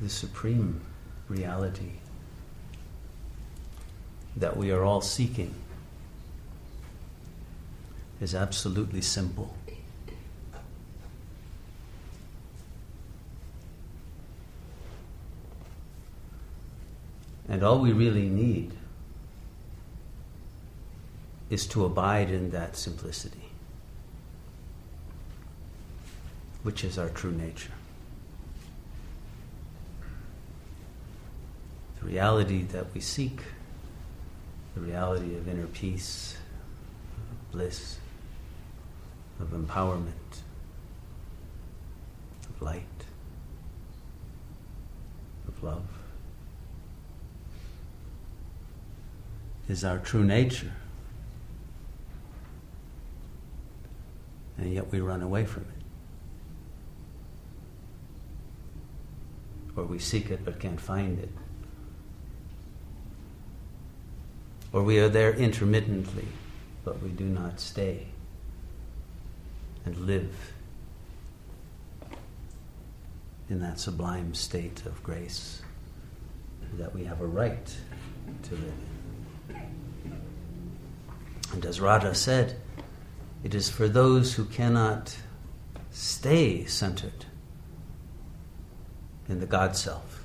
the supreme reality that we are all seeking is absolutely simple. And all we really need is to abide in that simplicity, which is our true nature. The reality that we seek, the reality of inner peace, of bliss, of empowerment, of light, of love. is our true nature. And yet we run away from it. Or we seek it but can't find it. Or we are there intermittently, but we do not stay and live in that sublime state of grace that we have a right to live in. And as Radha said, it is for those who cannot stay centered in the God self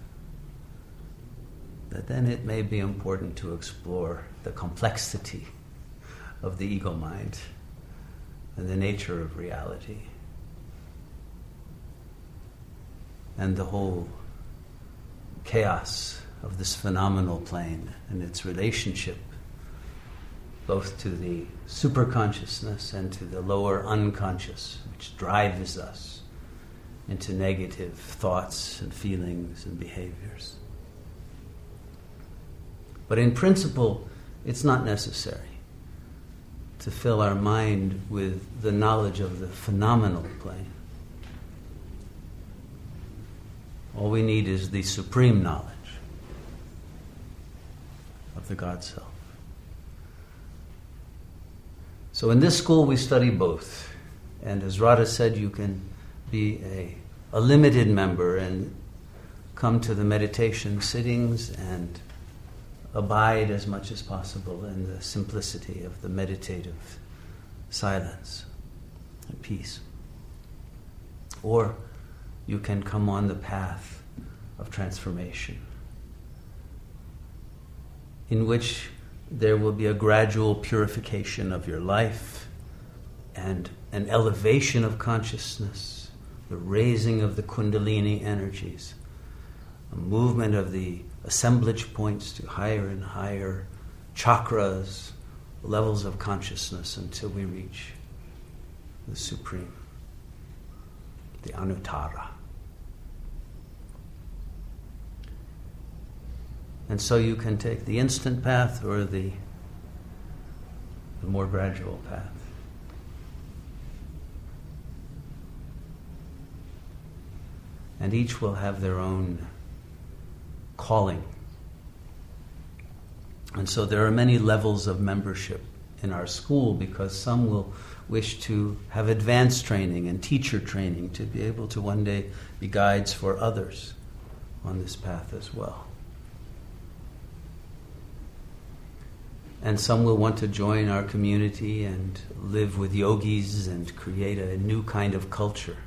that then it may be important to explore the complexity of the ego mind and the nature of reality and the whole chaos of this phenomenal plane and its relationship both to the superconsciousness and to the lower unconscious, which drives us into negative thoughts and feelings and behaviors. But in principle, it's not necessary to fill our mind with the knowledge of the phenomenal plane. All we need is the supreme knowledge of the God Self. So in this school, we study both. And as Radha said, you can be a, a limited member and come to the meditation sittings and abide as much as possible in the simplicity of the meditative silence and peace. Or you can come on the path of transformation, in which there will be a gradual purification of your life and an elevation of consciousness, the raising of the Kundalini energies, a movement of the assemblage points to higher and higher chakras, levels of consciousness until we reach the Supreme, the Anuttara. And so you can take the instant path or the, the more gradual path. And each will have their own calling. And so there are many levels of membership in our school because some will wish to have advanced training and teacher training to be able to one day be guides for others on this path as well. And some will want to join our community and live with yogis and create a new kind of culture.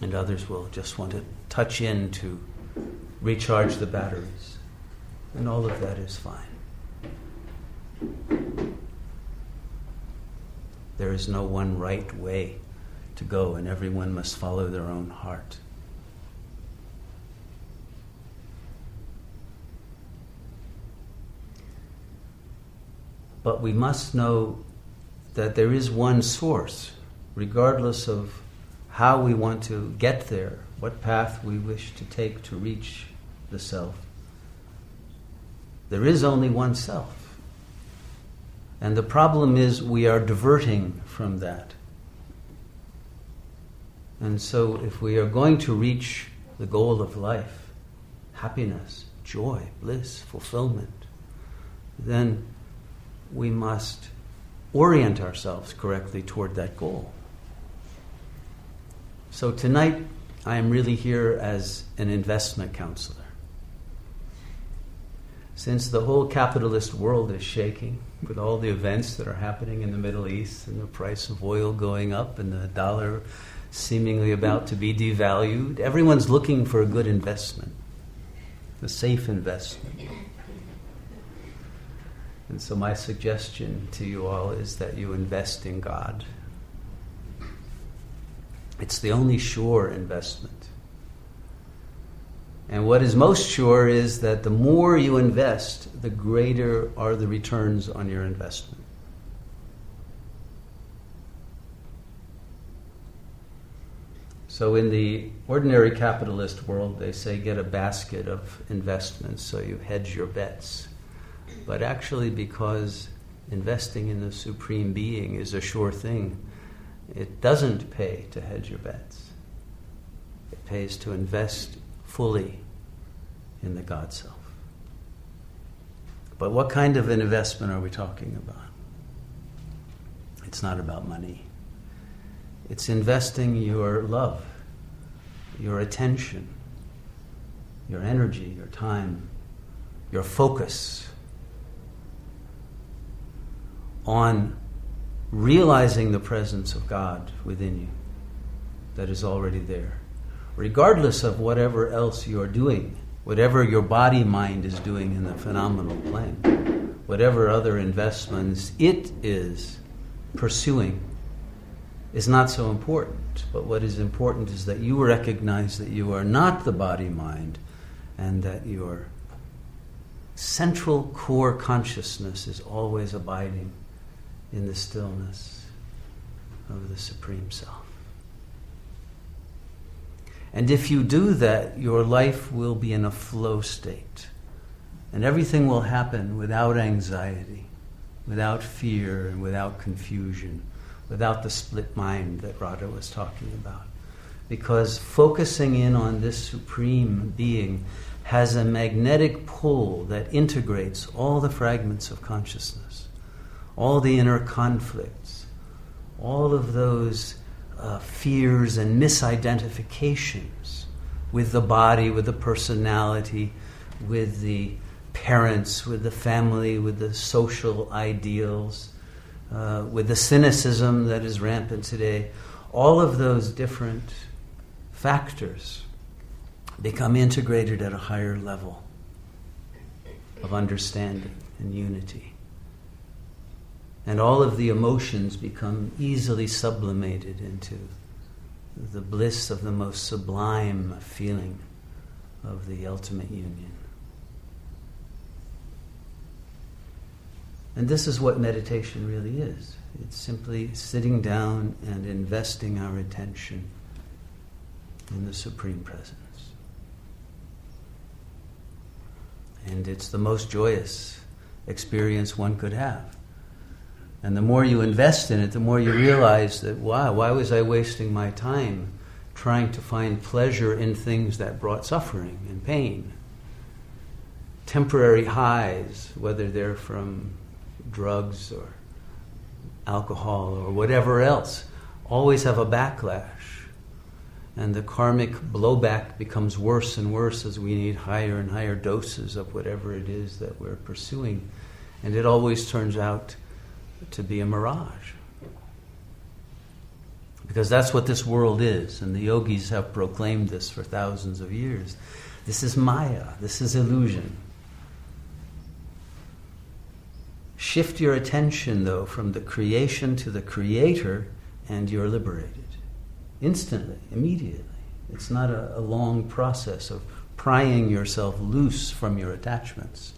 And others will just want to touch in to recharge the batteries. And all of that is fine. There is no one right way to go, and everyone must follow their own heart. But we must know that there is one source, regardless of how we want to get there, what path we wish to take to reach the self. There is only one self. And the problem is we are diverting from that. And so, if we are going to reach the goal of life, happiness, joy, bliss, fulfillment, then we must orient ourselves correctly toward that goal. So tonight I am really here as an investment counselor. Since the whole capitalist world is shaking with all the events that are happening in the Middle East and the price of oil going up and the dollar seemingly about to be devalued, everyone's looking for a good investment, a safe investment. And so, my suggestion to you all is that you invest in God. It's the only sure investment. And what is most sure is that the more you invest, the greater are the returns on your investment. So, in the ordinary capitalist world, they say get a basket of investments so you hedge your bets. But actually, because investing in the Supreme Being is a sure thing, it doesn't pay to hedge your bets. It pays to invest fully in the God Self. But what kind of an investment are we talking about? It's not about money. It's investing your love, your attention, your energy, your time, your focus on realizing the presence of God within you that is already there, regardless of whatever else you are doing, whatever your body mind is doing in the phenomenal plane, whatever other investments it is pursuing is not so important. But what is important is that you recognize that you are not the body mind and that your central core consciousness is always abiding in the stillness of the Supreme Self. And if you do that, your life will be in a flow state. And everything will happen without anxiety, without fear, and without confusion, without the split mind that Radha was talking about. Because focusing in on this supreme being has a magnetic pull that integrates all the fragments of consciousness all the inner conflicts, all of those uh, fears and misidentifications with the body, with the personality, with the parents, with the family, with the social ideals, uh, with the cynicism that is rampant today. All of those different factors become integrated at a higher level of understanding and unity and all of the emotions become easily sublimated into the bliss of the most sublime feeling of the ultimate union. And this is what meditation really is it's simply sitting down and investing our attention in the Supreme Presence. And it's the most joyous experience one could have. And the more you invest in it, the more you realize that, wow, why was I wasting my time trying to find pleasure in things that brought suffering and pain? Temporary highs, whether they're from drugs or alcohol or whatever else, always have a backlash. And the karmic blowback becomes worse and worse as we need higher and higher doses of whatever it is that we're pursuing. And it always turns out to be a mirage. Because that's what this world is, and the yogis have proclaimed this for thousands of years. This is Maya, this is illusion. Shift your attention, though, from the creation to the creator, and you're liberated. Instantly, immediately. It's not a, a long process of prying yourself loose from your attachments.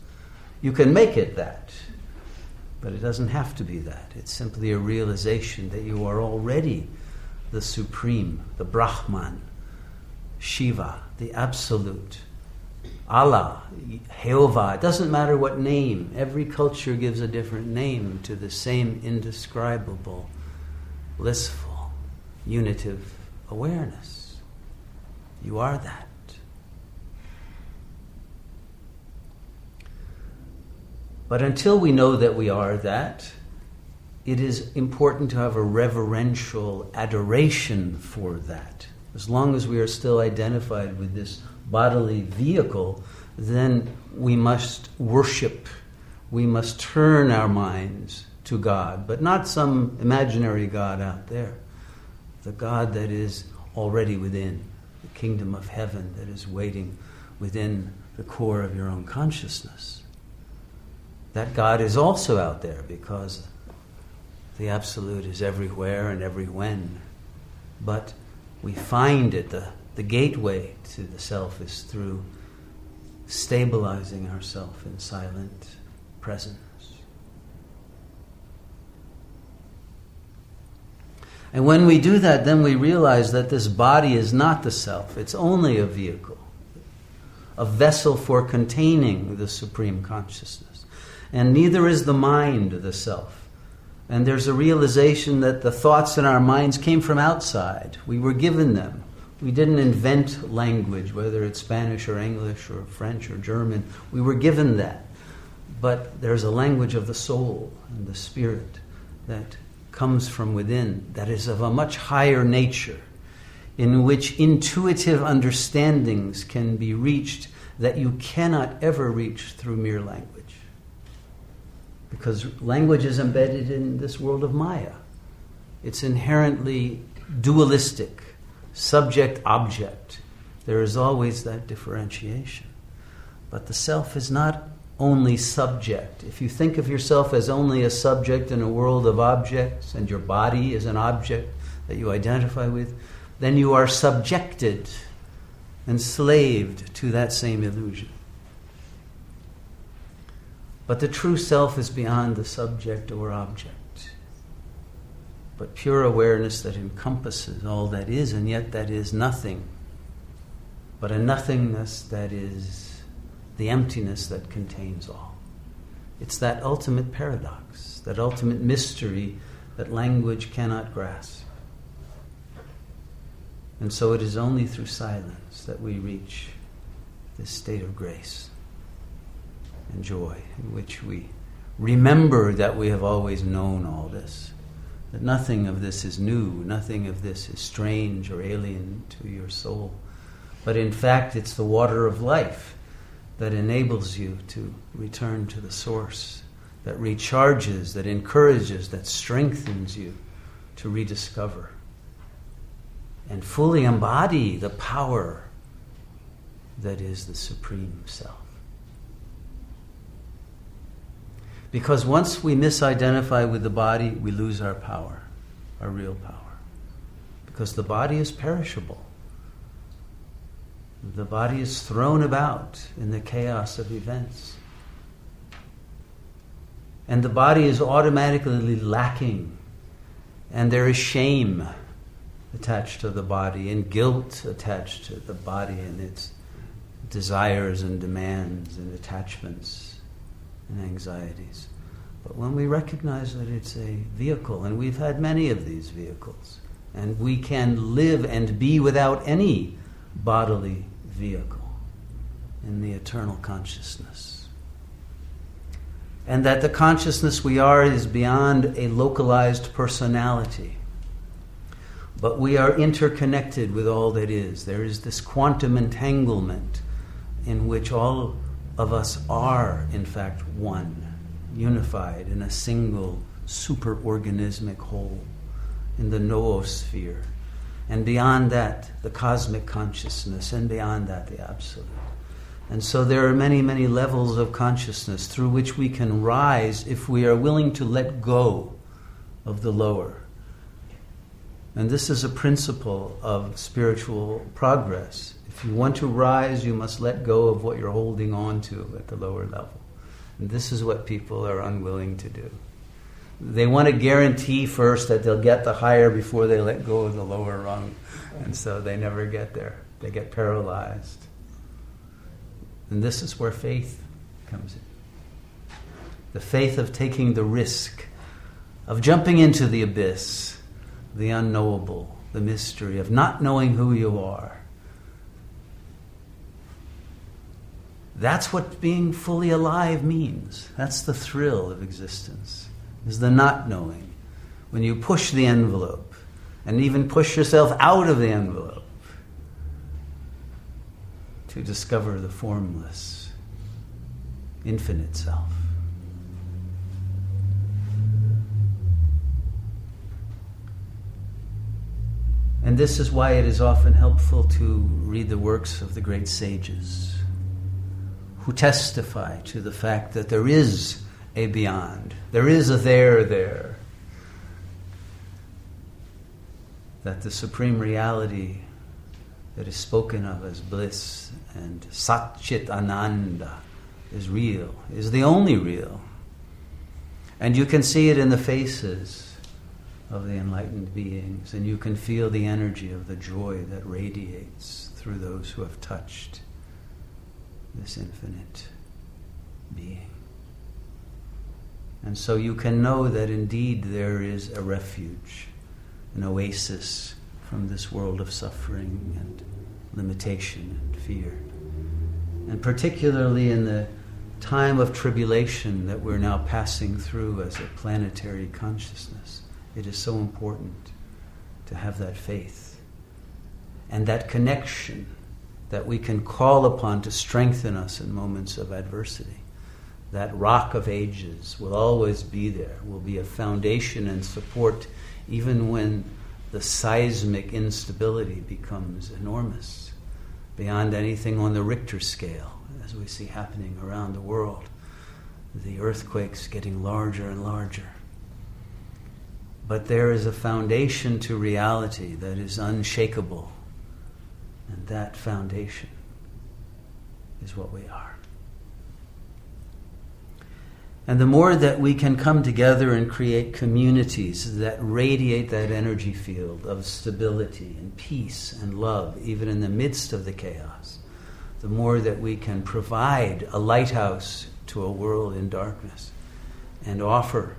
You can make it that. But it doesn't have to be that. It's simply a realization that you are already the Supreme, the Brahman, Shiva, the Absolute, Allah, Jehovah. It doesn't matter what name. Every culture gives a different name to the same indescribable, blissful, unitive awareness. You are that. But until we know that we are that, it is important to have a reverential adoration for that. As long as we are still identified with this bodily vehicle, then we must worship. We must turn our minds to God, but not some imaginary God out there. The God that is already within, the kingdom of heaven that is waiting within the core of your own consciousness. That God is also out there because the Absolute is everywhere and every when. But we find it, the, the gateway to the self is through stabilizing ourself in silent presence. And when we do that, then we realize that this body is not the self, it's only a vehicle, a vessel for containing the supreme consciousness. And neither is the mind the self. And there's a realization that the thoughts in our minds came from outside. We were given them. We didn't invent language, whether it's Spanish or English or French or German. We were given that. But there's a language of the soul and the spirit that comes from within, that is of a much higher nature, in which intuitive understandings can be reached that you cannot ever reach through mere language. Because language is embedded in this world of Maya. It's inherently dualistic, subject object. There is always that differentiation. But the self is not only subject. If you think of yourself as only a subject in a world of objects and your body is an object that you identify with, then you are subjected, enslaved to that same illusion. But the true self is beyond the subject or object, but pure awareness that encompasses all that is, and yet that is nothing, but a nothingness that is the emptiness that contains all. It's that ultimate paradox, that ultimate mystery that language cannot grasp. And so it is only through silence that we reach this state of grace and joy in which we remember that we have always known all this, that nothing of this is new, nothing of this is strange or alien to your soul. But in fact, it's the water of life that enables you to return to the source, that recharges, that encourages, that strengthens you to rediscover and fully embody the power that is the Supreme Self. Because once we misidentify with the body, we lose our power, our real power. Because the body is perishable. The body is thrown about in the chaos of events. And the body is automatically lacking. And there is shame attached to the body, and guilt attached to the body and its desires and demands and attachments and anxieties. But when we recognize that it's a vehicle, and we've had many of these vehicles, and we can live and be without any bodily vehicle in the eternal consciousness. And that the consciousness we are is beyond a localized personality. But we are interconnected with all that is. There is this quantum entanglement in which all of us are, in fact, one, unified in a single superorganismic whole, in the noosphere. And beyond that, the cosmic consciousness, and beyond that, the absolute. And so there are many, many levels of consciousness through which we can rise if we are willing to let go of the lower. And this is a principle of spiritual progress. If you want to rise, you must let go of what you're holding on to at the lower level. And this is what people are unwilling to do. They want to guarantee first that they'll get the higher before they let go of the lower rung. And so they never get there. They get paralyzed. And this is where faith comes in the faith of taking the risk, of jumping into the abyss, the unknowable, the mystery, of not knowing who you are That's what being fully alive means. That's the thrill of existence, is the not knowing. When you push the envelope and even push yourself out of the envelope to discover the formless, infinite self. And this is why it is often helpful to read the works of the great sages who testify to the fact that there is a beyond, there is a there there, that the supreme reality that is spoken of as bliss and Sat Chit Ananda is real, is the only real. And you can see it in the faces of the enlightened beings, and you can feel the energy of the joy that radiates through those who have touched this infinite being. And so you can know that indeed there is a refuge, an oasis from this world of suffering and limitation and fear. And particularly in the time of tribulation that we're now passing through as a planetary consciousness it is so important to have that faith and that connection that we can call upon to strengthen us in moments of adversity. That rock of ages will always be there, will be a foundation and support even when the seismic instability becomes enormous, beyond anything on the Richter scale, as we see happening around the world. The earthquakes getting larger and larger. But there is a foundation to reality that is unshakable. And that foundation is what we are. And the more that we can come together and create communities that radiate that energy field of stability and peace and love, even in the midst of the chaos, the more that we can provide a lighthouse to a world in darkness and offer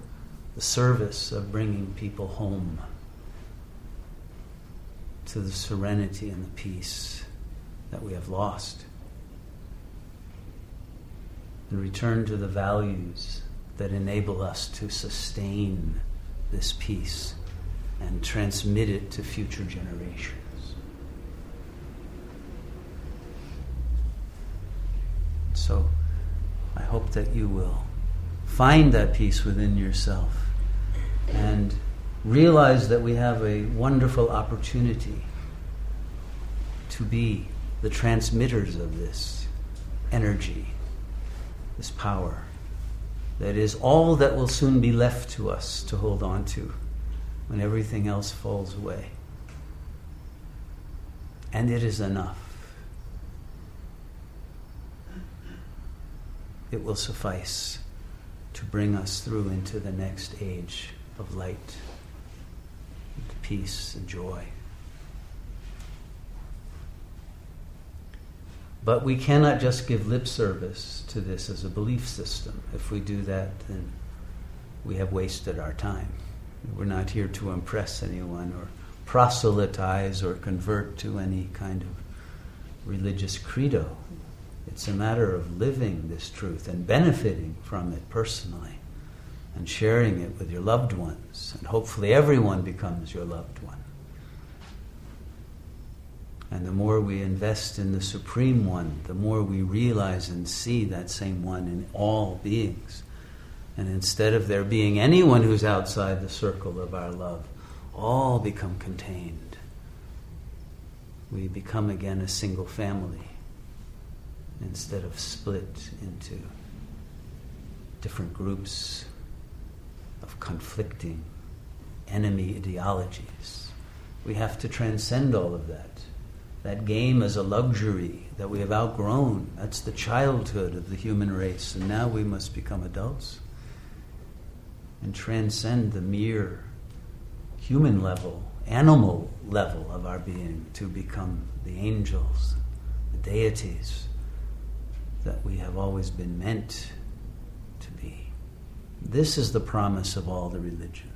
the service of bringing people home to the serenity and the peace that we have lost. And return to the values that enable us to sustain this peace and transmit it to future generations. So I hope that you will find that peace within yourself and realize that we have a wonderful opportunity to be the transmitters of this energy, this power, that is all that will soon be left to us to hold on to when everything else falls away. And it is enough. It will suffice to bring us through into the next age of light, peace, and joy. But we cannot just give lip service to this as a belief system. If we do that, then we have wasted our time. We're not here to impress anyone or proselytize or convert to any kind of religious credo. It's a matter of living this truth and benefiting from it personally and sharing it with your loved ones. And hopefully, everyone becomes your loved one. And the more we invest in the Supreme One, the more we realize and see that same one in all beings. And instead of there being anyone who's outside the circle of our love, all become contained. We become again a single family instead of split into different groups conflicting enemy ideologies. We have to transcend all of that. That game is a luxury that we have outgrown. That's the childhood of the human race, and now we must become adults and transcend the mere human level, animal level of our being to become the angels, the deities that we have always been meant this is the promise of all the religions.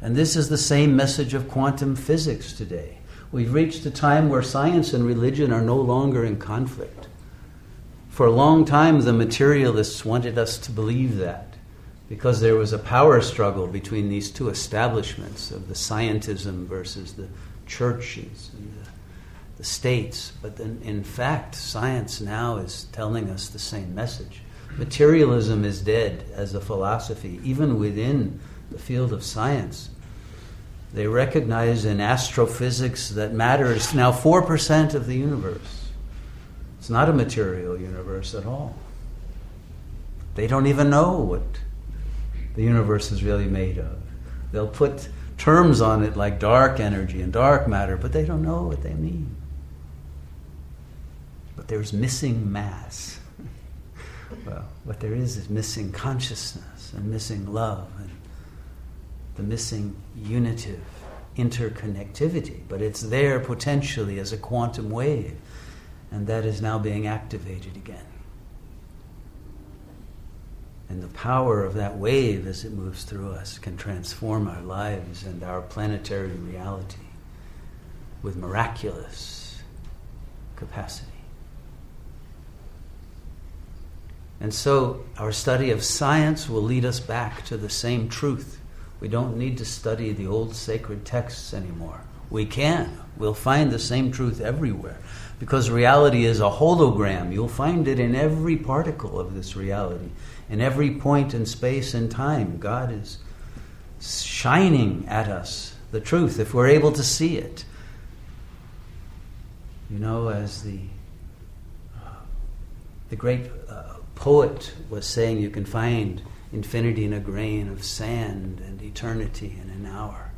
And this is the same message of quantum physics today. We've reached a time where science and religion are no longer in conflict. For a long time, the materialists wanted us to believe that because there was a power struggle between these two establishments of the scientism versus the churches and the the states. But then, in fact, science now is telling us the same message. Materialism is dead as a philosophy, even within the field of science. They recognize in astrophysics that matter is now 4% of the universe. It's not a material universe at all. They don't even know what the universe is really made of. They'll put terms on it like dark energy and dark matter, but they don't know what they mean. But there's missing mass. Well, what there is is missing consciousness and missing love and the missing unitive interconnectivity. But it's there potentially as a quantum wave, and that is now being activated again. And the power of that wave as it moves through us can transform our lives and our planetary reality with miraculous capacity. And so our study of science will lead us back to the same truth. We don't need to study the old sacred texts anymore. We can. We'll find the same truth everywhere because reality is a hologram. You'll find it in every particle of this reality. In every point in space and time, God is shining at us the truth if we're able to see it. You know, as the uh, the great uh, poet was saying, you can find infinity in a grain of sand and eternity in an hour.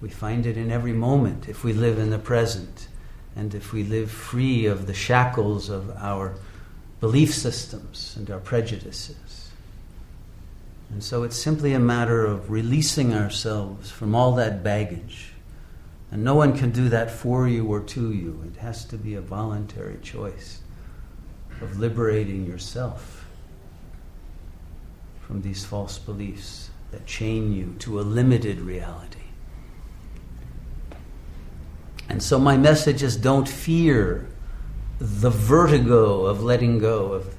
We find it in every moment if we live in the present and if we live free of the shackles of our belief systems and our prejudices. And so it's simply a matter of releasing ourselves from all that baggage. And no one can do that for you or to you. It has to be a voluntary choice of liberating yourself from these false beliefs that chain you to a limited reality. And so, my message is don't fear the vertigo of letting go of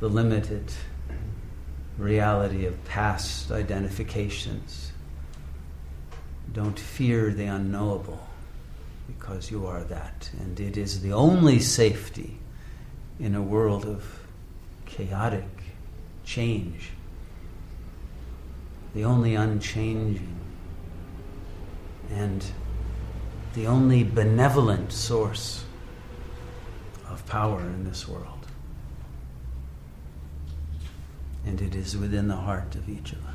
the limited reality of past identifications. Don't fear the unknowable because you are that. And it is the only safety in a world of chaotic change, the only unchanging and the only benevolent source of power in this world. And it is within the heart of each of